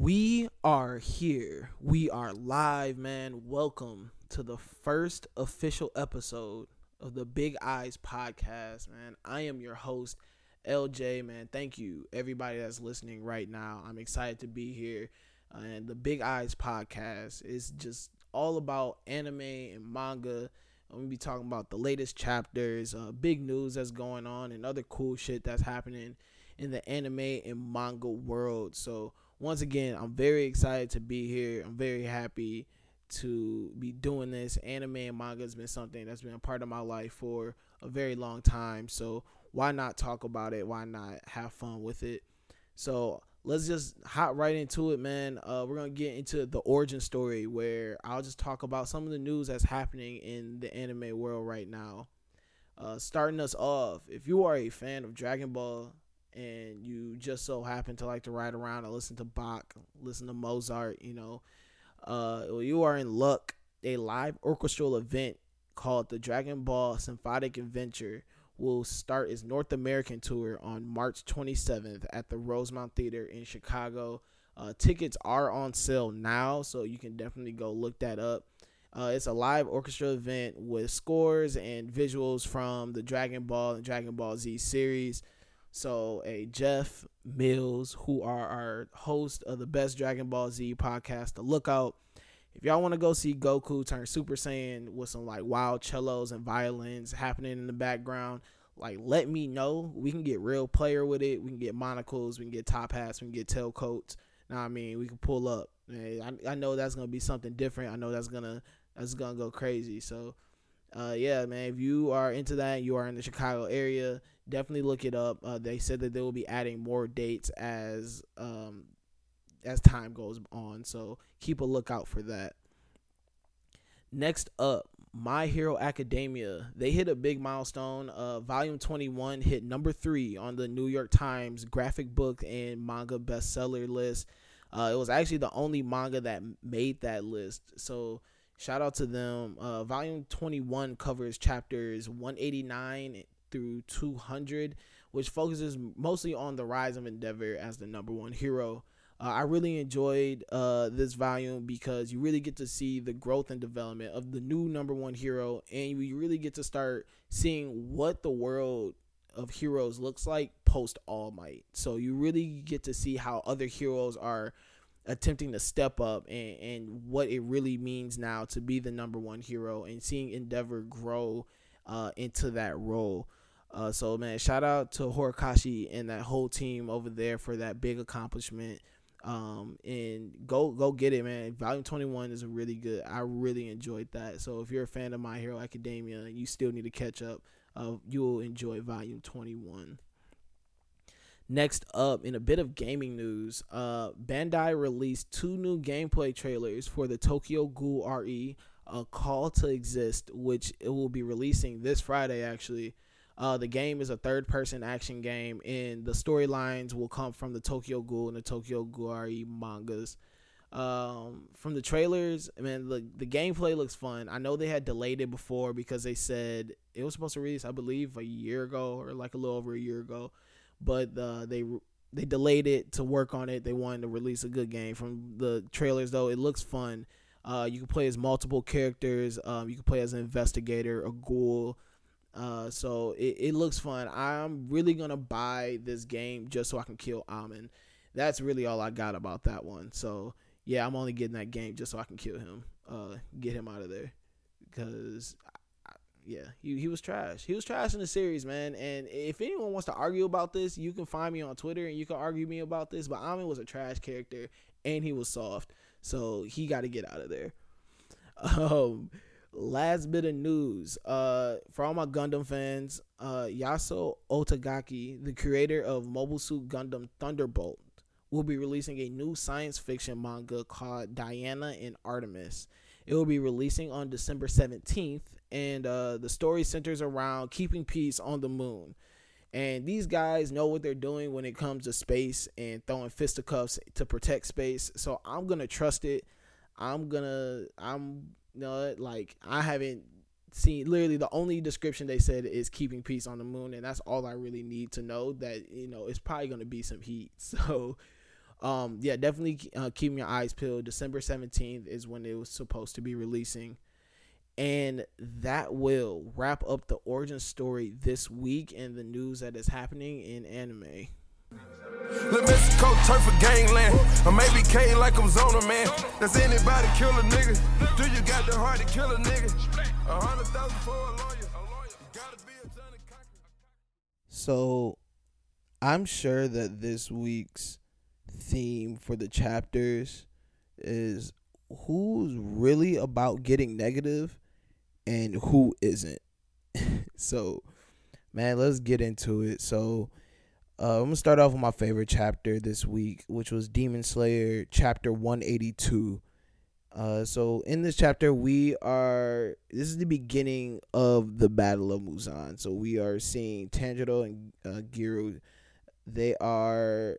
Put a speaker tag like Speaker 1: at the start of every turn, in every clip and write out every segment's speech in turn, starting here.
Speaker 1: We are here. We are live, man. Welcome to the first official episode of the Big Eyes podcast, man. I am your host, LJ, man. Thank you, everybody that's listening right now. I'm excited to be here. and the Big Eyes podcast is just all about anime and manga. I'm gonna be talking about the latest chapters, uh, big news that's going on, and other cool shit that's happening in the anime and manga world. So once again, I'm very excited to be here. I'm very happy to be doing this. Anime and manga has been something that's been a part of my life for a very long time. So why not talk about it? Why not have fun with it? So let's just hop right into it, man. Uh, we're gonna get into the origin story where I'll just talk about some of the news that's happening in the anime world right now. Uh, starting us off, if you are a fan of Dragon Ball and you just so happen to like to ride around and listen to Bach, listen to Mozart, you know, uh, you are in luck. A live orchestral event called the Dragon Ball Symphonic Adventure will start its North American tour on March 27th at the Rosemont Theater in Chicago. Uh, tickets are on sale now, so you can definitely go look that up. Uh, it's a live orchestra event with scores and visuals from the Dragon Ball and Dragon Ball Z series. So, a Jeff Mills, who are our host of the best Dragon Ball Z podcast, the Lookout. If y'all want to go see Goku turn Super Saiyan with some like wild cellos and violins happening in the background, like let me know. We can get real player with it. We can get monocles. We can get top hats. We can get tailcoats. Now I mean, we can pull up. I, I know that's gonna be something different. I know that's gonna that's gonna go crazy. So, uh, yeah, man. If you are into that, you are in the Chicago area definitely look it up. Uh, they said that they will be adding more dates as um, as time goes on, so keep a lookout for that. Next up, My Hero Academia. They hit a big milestone. Uh, volume 21 hit number three on the New York Times graphic book and manga bestseller list. Uh, it was actually the only manga that made that list. So shout out to them. Uh, volume 21 covers chapters 189 through 200, which focuses mostly on the rise of Endeavor as the number one hero. Uh, I really enjoyed uh, this volume because you really get to see the growth and development of the new number one hero, and you really get to start seeing what the world of heroes looks like post All Might. So you really get to see how other heroes are attempting to step up and, and what it really means now to be the number one hero and seeing Endeavor grow uh, into that role. Uh, so man, shout out to Horikoshi and that whole team over there for that big accomplishment. Um, and go go get it, man. Volume twenty one is really good. I really enjoyed that. So if you're a fan of My Hero Academia and you still need to catch up, uh, you'll enjoy Volume twenty one. Next up, in a bit of gaming news, uh, Bandai released two new gameplay trailers for the Tokyo Ghoul RE, a Call to Exist, which it will be releasing this Friday actually. Uh, the game is a third person action game, and the storylines will come from the Tokyo Ghoul and the Tokyo Ghoul RE mangas. Um, from the trailers, I mean, the, the gameplay looks fun. I know they had delayed it before because they said it was supposed to release, I believe, a year ago or like a little over a year ago, but uh, they they delayed it to work on it. They wanted to release a good game. From the trailers, though, it looks fun. Uh, you can play as multiple characters. Um, you can play as an investigator, a ghoul, uh, so it, it looks fun. I'm really gonna buy this game just so I can kill Amon. That's really all I got about that one. So yeah, I'm only getting that game just so I can kill him, uh, get him out of there, because yeah, he he was trash. He was trash in the series, man. And if anyone wants to argue about this, you can find me on Twitter and you can argue me about this. But Amon was a trash character and he was soft, so he got to get out of there. Um last bit of news uh for all my gundam fans uh yasuo ohtagaki the creator of mobile suit gundam thunderbolt will be releasing a new science fiction manga called diana and artemis it will be releasing on december 17th and uh the story centers around keeping peace on the moon and these guys know what they're doing when it comes to space and throwing fisticuffs to protect space so i'm gonna trust it i'm gonna i'm you know, like I haven't seen literally the only description they said is keeping peace on the moon, and that's all I really need to know. That you know, it's probably gonna be some heat. So, um, yeah, definitely uh, keep your eyes peeled. December seventeenth is when it was supposed to be releasing, and that will wrap up the origin story this week and the news that is happening in anime. Let Mexico turf for gangland. Or maybe K like I'm Zona, man. Does anybody kill a nigga? Do you got the heart to kill a nigga? A hundred thousand for a lawyer. So I'm sure that this week's theme for the chapters is who's really about getting negative and who isn't. so, man, let's get into it. So, uh, I'm gonna start off with my favorite chapter this week, which was Demon Slayer chapter 182. Uh, so in this chapter, we are this is the beginning of the Battle of Muzan. So we are seeing Tanjiro and uh, Giyu. They are,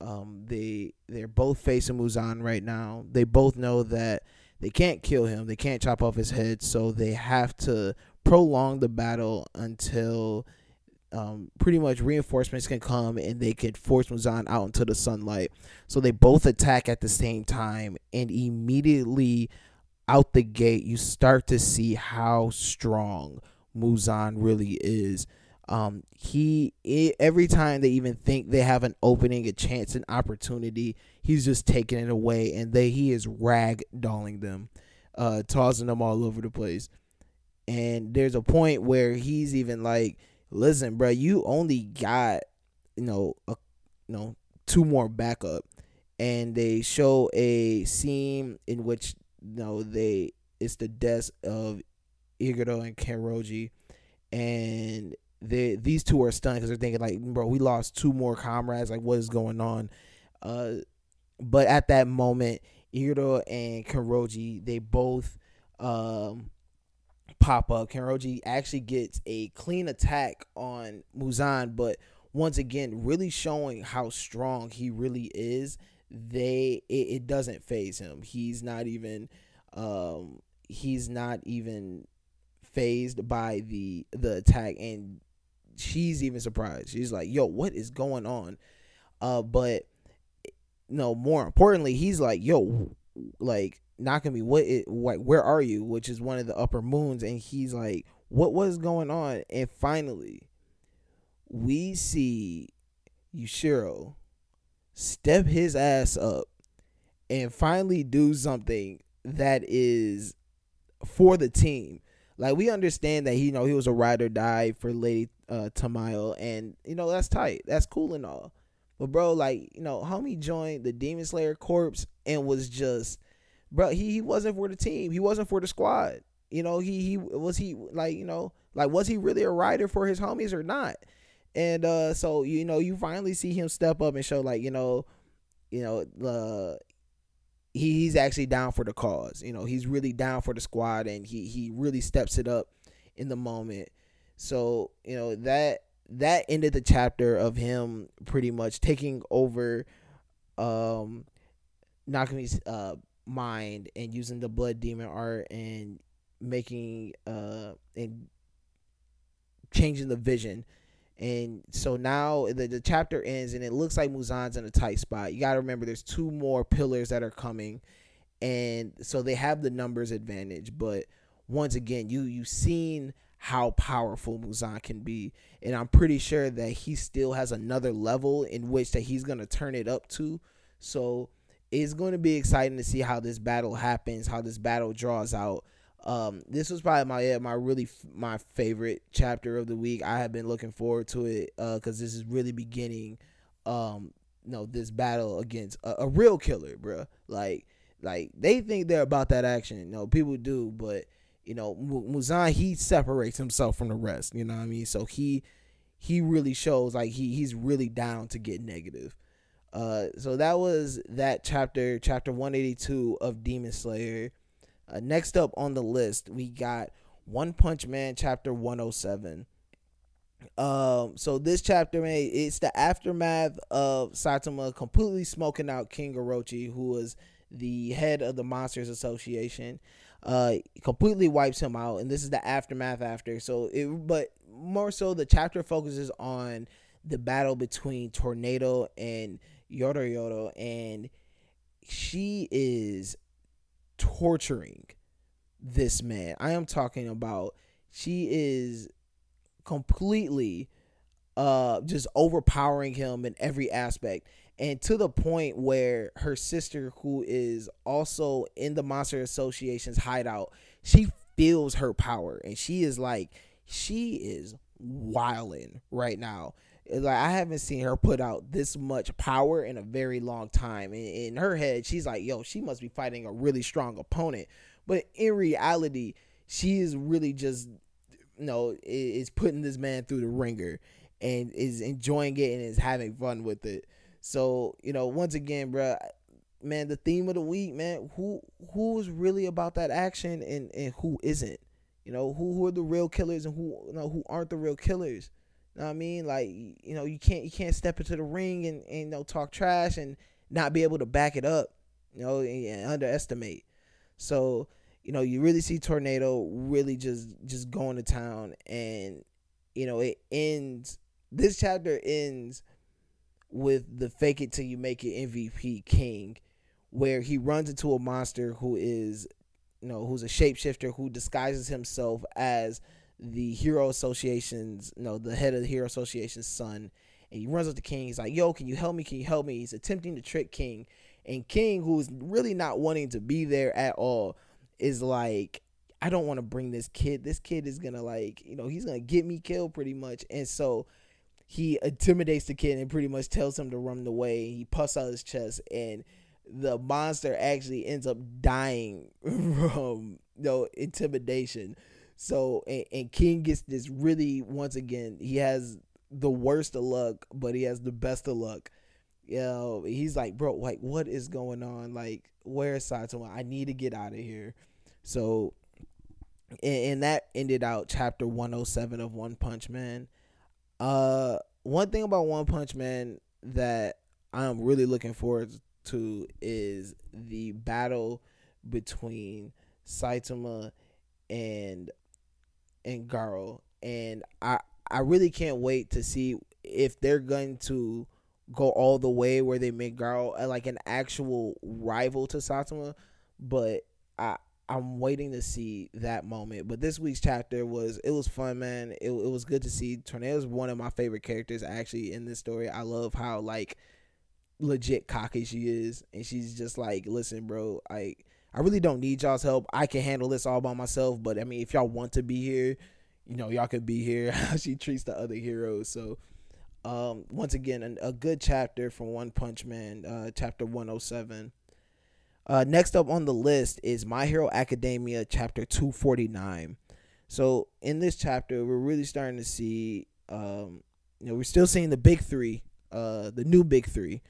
Speaker 1: um, they they're both facing Muzan right now. They both know that they can't kill him. They can't chop off his head. So they have to prolong the battle until um, pretty much reinforcements can come and they could force Muzan out into the sunlight. So they both attack at the same time, and immediately out the gate, you start to see how strong Muzan really is. Um, he every time they even think they have an opening, a chance, an opportunity, he's just taking it away, and they he is ragdolling them, uh, tossing them all over the place. And there's a point where he's even like listen, bro, you only got you know a you know two more backup, and they show a scene in which you know they it's the death of Iguro and Kanroji, and they these two are stunned because they're thinking like, bro, we lost two more comrades. Like, what is going on? Uh, but at that moment, Iguro and Kanroji they both um pop up. Kanroji actually gets a clean attack on Muzan, but once again, really showing how strong he really is. They it, it doesn't phase him. He's not even um he's not even phased by the the attack and she's even surprised. She's like, "Yo, what is going on?" Uh but no, more importantly, he's like, "Yo, like knocking me what it what where are you? Which is one of the upper moons. And he's like what was going on? And finally we see Yushiro step his ass up and finally do something that is for the team. Like we understand that he you know he was a ride or die for Lady uh Tamayo. And you know that's tight. That's cool and all but bro like you know homie joined the Demon Slayer corpse and was just bro, he, he wasn't for the team. He wasn't for the squad. You know, he he was he like you know like was he really a rider for his homies or not? And uh, so you know you finally see him step up and show like you know, you know uh, he, he's actually down for the cause. You know he's really down for the squad and he he really steps it up in the moment. So you know that that ended the chapter of him pretty much taking over um Nakime's uh mind and using the blood demon art and making uh and changing the vision and so now the, the chapter ends and it looks like Muzan's in a tight spot. You got to remember there's two more pillars that are coming and so they have the numbers advantage, but once again, you you've seen how powerful Muzan can be and I'm pretty sure that he still has another level in which that he's going to turn it up to. So it's going to be exciting to see how this battle happens, how this battle draws out. Um, this was probably my my really f- my favorite chapter of the week. I have been looking forward to it because uh, this is really beginning, um, you know, this battle against a, a, real killer, bro. Like, like they think they're about that action. You know, people do, but you know, Muzan he separates himself from the rest. You know what I mean? So he he really shows like he he's really down to get negative. Uh, so that was that chapter, chapter 182 of Demon Slayer. Uh, next up on the list, we got One Punch Man, chapter 107. Um, so this chapter, man, it's the aftermath of Saitama completely smoking out King Orochi, who was the head of the Monsters Association. Uh, completely wipes him out, and this is the aftermath after. So it, but more so, the chapter focuses on the battle between Tornado and Yoda Yoda, and she is torturing this man. I am talking about she is completely uh just overpowering him in every aspect and to the point where her sister who is also in the monster association's hideout she feels her power and she is like she is wilding right now like I haven't seen her put out this much power in a very long time. In, in her head, she's like, "Yo, she must be fighting a really strong opponent," but in reality, she is really just, you know, is putting this man through the ringer and is enjoying it and is having fun with it. So you know, once again, bro, man, the theme of the week, man, who who's really about that action and and who isn't? You know, who who are the real killers and who you know who aren't the real killers? You know what I mean? Like, you know, you can't you can't step into the ring and, and you know talk trash and not be able to back it up, you know, and, and underestimate. So, you know, you really see Tornado really just just going to town and you know, it ends this chapter ends with the fake it till you make it MVP King where he runs into a monster who is you know, who's a shapeshifter who disguises himself as the Hero Association's, you know, the head of the Hero Association's son. And he runs up to King. He's like, yo, can you help me? Can you help me? He's attempting to trick King. And King, who's really not wanting to be there at all, is like, I don't want to bring this kid. This kid is to, like, you know, he's to get me killed pretty much. And so he intimidates the kid and pretty much tells him to run away. He puffs out his chest. And the monster actually ends up dying from, you know, intimidation. So and, and King gets this really once again. He has the worst of luck, but he has the best of luck. You know, he's like, bro, like, what is going on? Like, where's Saitama? I need to get out of here. So, and, and that ended out chapter 107 of One Punch Man. Uh, one thing about One Punch Man that I'm really looking forward to is the battle between Saitama and and Garou, and I I really can't wait to see if they're going to go all the way where they make Garou like an actual rival to Saitama, but I I'm waiting to see that moment. But this week's chapter was it was fun, man. It it was good to see. Tornado is one of my favorite characters actually in this story. I love how like legit cocky she is, and she's just like, listen, bro, like I really don't need y'all's help. I can handle this all by myself. But I mean, if y'all want to be here, you know, y'all could be here. How she treats the other heroes. So, um, once again, a, a good chapter from One Punch Man, uh, chapter 107. Uh, next up on the list is My Hero Academia, chapter 249. So, in this chapter, we're really starting to see, um, you know, we're still seeing the big three, uh, the new big three.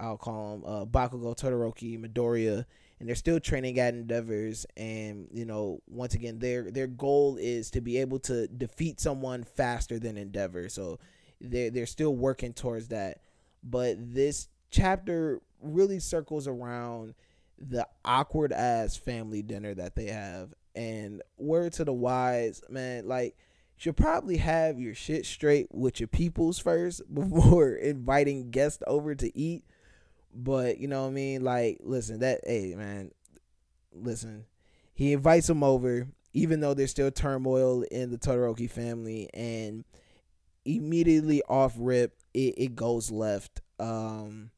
Speaker 1: I'll call them uh, Bakugo, Todoroki, Midoriya, and they're still training at endeavors and you know once again their their goal is to be able to defeat someone faster than endeavor so they're, they're still working towards that but this chapter really circles around the awkward ass family dinner that they have and word to the wise man like you should probably have your shit straight with your peoples first before inviting guests over to eat but you know what I mean? Like, listen, that hey man, listen. He invites him over, even though there's still turmoil in the Todoroki family, and immediately off rip, it, it goes left. Um,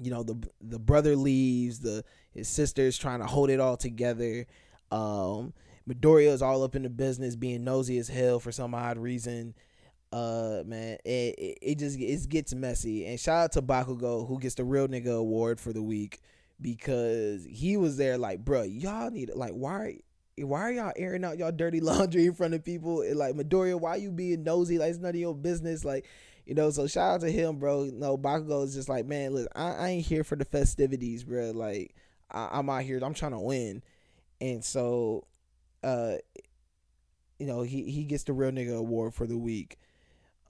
Speaker 1: you know, the the brother leaves, the his sister's trying to hold it all together. Um, is all up in the business, being nosy as hell for some odd reason. Uh man it, it, it just it gets messy. And shout out to bakugo who gets the real nigga award for the week because he was there like bro y'all need like why why are y'all airing out y'all dirty laundry in front of people? And like Midoriya why you being nosy? Like it's none of your business. Like you know so shout out to him bro. No bakugo is just like man look I, I ain't here for the festivities bro like I, i'm out here i'm trying to win. And so uh you know he he gets the real nigga award for the week.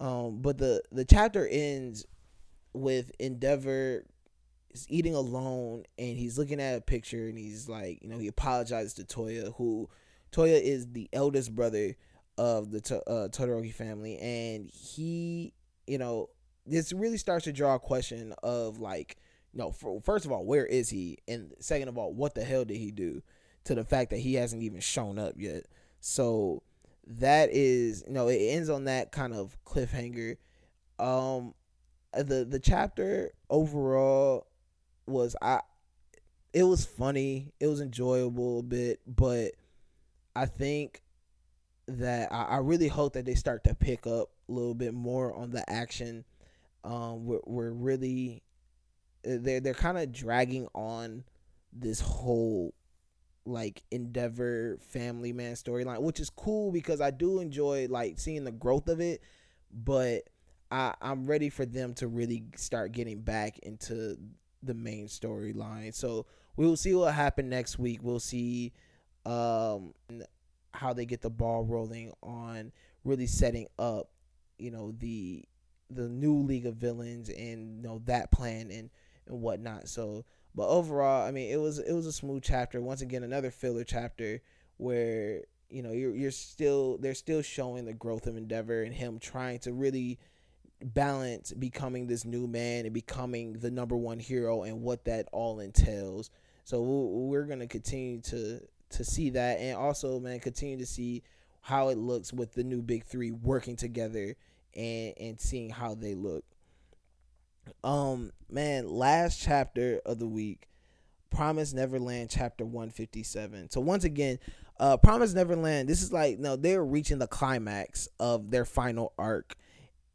Speaker 1: Um, but the the chapter ends with Endeavor is eating alone and he's looking at a picture and he's like, you know, he apologizes to Toya, who Toya is the eldest brother of the uh, Todoroki family, and he, you know, this really starts to draw a question of like, no, for, first of all, where is he, and second of all, what the hell did he do to the fact that he hasn't even shown up yet? So that is, you know, it ends on that kind of cliffhanger. Um, the the chapter overall was I, it was funny, it was enjoyable a bit, but I think that I, I really hope that they start to pick up a little bit more on the action. Um, we're, we're really they're they're kind of dragging on this whole like Endeavor family man storyline, which is cool because I do enjoy like seeing the growth of it, but I I'm ready for them to really start getting back into the main storyline. So we will see what happen next week. We'll see um how they get the ball rolling on really setting up, you know, the the new League of Villains and you know that plan and and whatnot. So, but overall, I mean, it was it was a smooth chapter. Once again, another filler chapter where you know you're you're still they're still showing the growth of Endeavor and him trying to really balance becoming this new man and becoming the number one hero and what that all entails. So we're gonna continue to to see that and also man continue to see how it looks with the new big three working together and and seeing how they look um man last chapter of the week promise neverland chapter 157 so once again uh promise neverland this is like no they're reaching the climax of their final arc.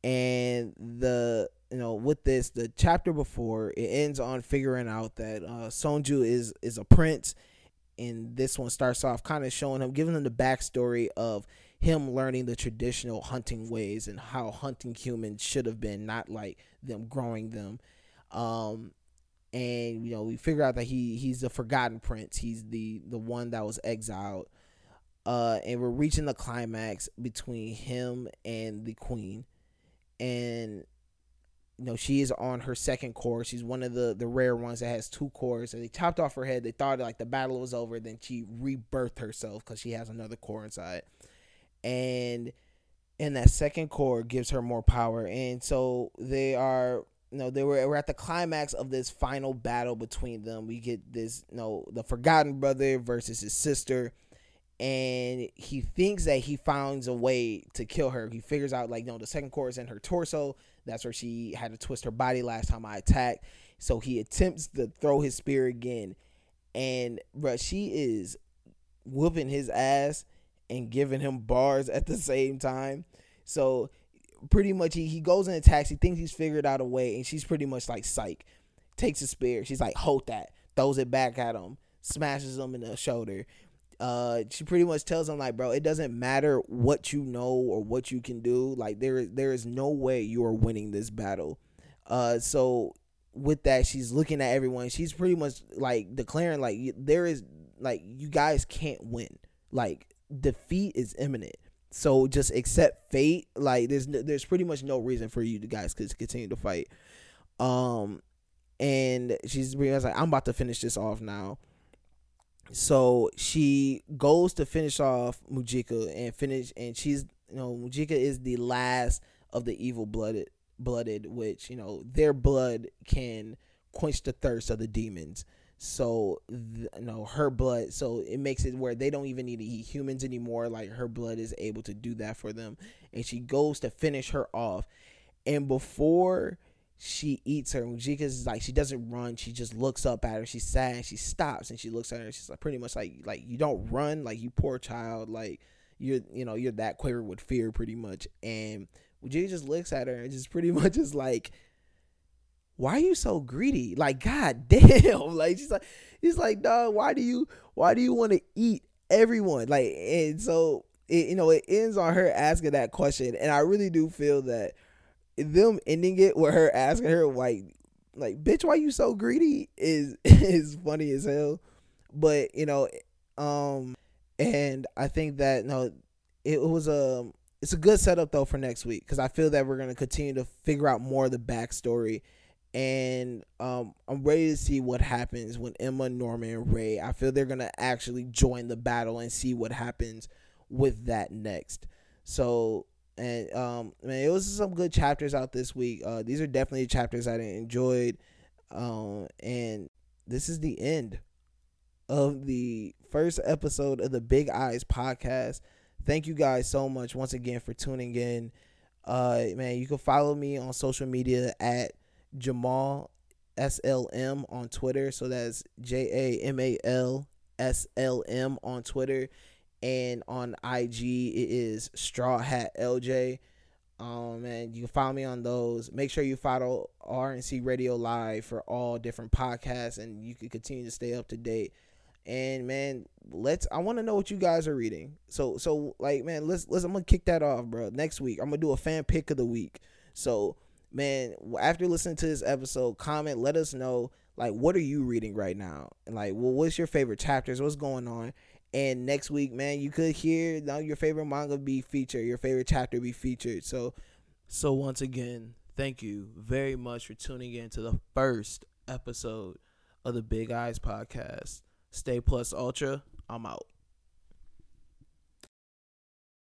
Speaker 1: And the you know with this the chapter before it ends on figuring out that uh sonju is is a prince. And this one starts off kind of showing him, giving him the backstory of him learning the traditional hunting ways and how hunting humans should have been, not like them growing them. Um, and you know, we figure out that he he's the forgotten prince. He's the the one that was exiled. Uh, and we're reaching the climax between him and the queen, and you know she is on her second core she's one of the the rare ones that has two cores so they chopped off her head they thought like the battle was over then she rebirthed herself because she has another core inside and and that second core gives her more power. And so they are you know they were at the climax of this final battle between them. We get this you know the forgotten brother versus his sister. And he thinks that he finds a way to kill her. He figures out like you know the second core is in her torso. That's where she had to twist her body last time I attacked. So he attempts to throw his spear again. And bro, she is whooping his ass and giving him bars at the same time. So pretty much he, he goes in attacks. He thinks he's figured out a way, and she's pretty much like psych. Takes a spear. She's like, hold that. Throws it back at him. Smashes him in the shoulder uh she pretty much tells him like bro it doesn't matter what you know or what you can do like there there is no way you are winning this battle uh so with that she's looking at everyone she's pretty much like declaring like there is like you guys can't win like defeat is imminent. So just accept fate. Like there's there's pretty much no reason for you guys to continue to fight. Um and she's like i'm about to finish this off now. So she goes to finish off Mujika and finish, and she's you know Mujika is the last of the evil blooded blooded, which you know their blood can quench the thirst of the demons. So you know her blood, so it makes it where they don't even need to eat humans anymore. Like her blood is able to do that for them, and she goes to finish her off, and before she eats her. Mujika is like she doesn't run. She just looks up at her. She's sad. She stops and she looks at her. She's like pretty much like like you don't run. Like you poor child. Like you're you know you're that quiver with fear pretty much. And Mujika just looks at her and just pretty much is like, why are you so greedy? Like god damn. Like she's like he's like dog. Why do you why do you want to eat everyone? Like and so it, you know it ends on her asking that question. And I really do feel that them ending it with her asking her like like bitch why you so greedy is is funny as hell but you know um and i think that no it was a um, it's a good setup though for next week because i feel that we're going to continue to figure out more of the backstory and um i'm ready to see what happens when emma norman and ray i feel they're to actually join the battle and see what happens with that next so and um, man, it was some good chapters out this week. Uh, these are definitely chapters I enjoyed, um, and this is the end of the first episode of the Big Eyes podcast. Thank you guys so much once again for tuning in. Uh, man, you can follow me on social media at Jamal SLM on Twitter. So that's J A M A L S L M on Twitter. And on IG, it is Straw Hat LJ. Um, and you can follow me on those. Make sure you follow RNC Radio Live for all different podcasts, and you can continue to stay up to date. And man, let's. I want to know what you guys are reading. So, so like, man, let's let's. I'm gonna kick that off, bro. Next week, I'm gonna do a fan pick of the week. So man, after listening to this episode, comment, let us know like what are you reading right now, and like, well, what's your favorite chapters? What's going on? And next week, man, you could hear now your favorite manga be featured, your favorite chapter be featured. So, so once again, thank you very much for tuning in to the first episode of the Big Eyes podcast. Stay plus ultra. I'm out.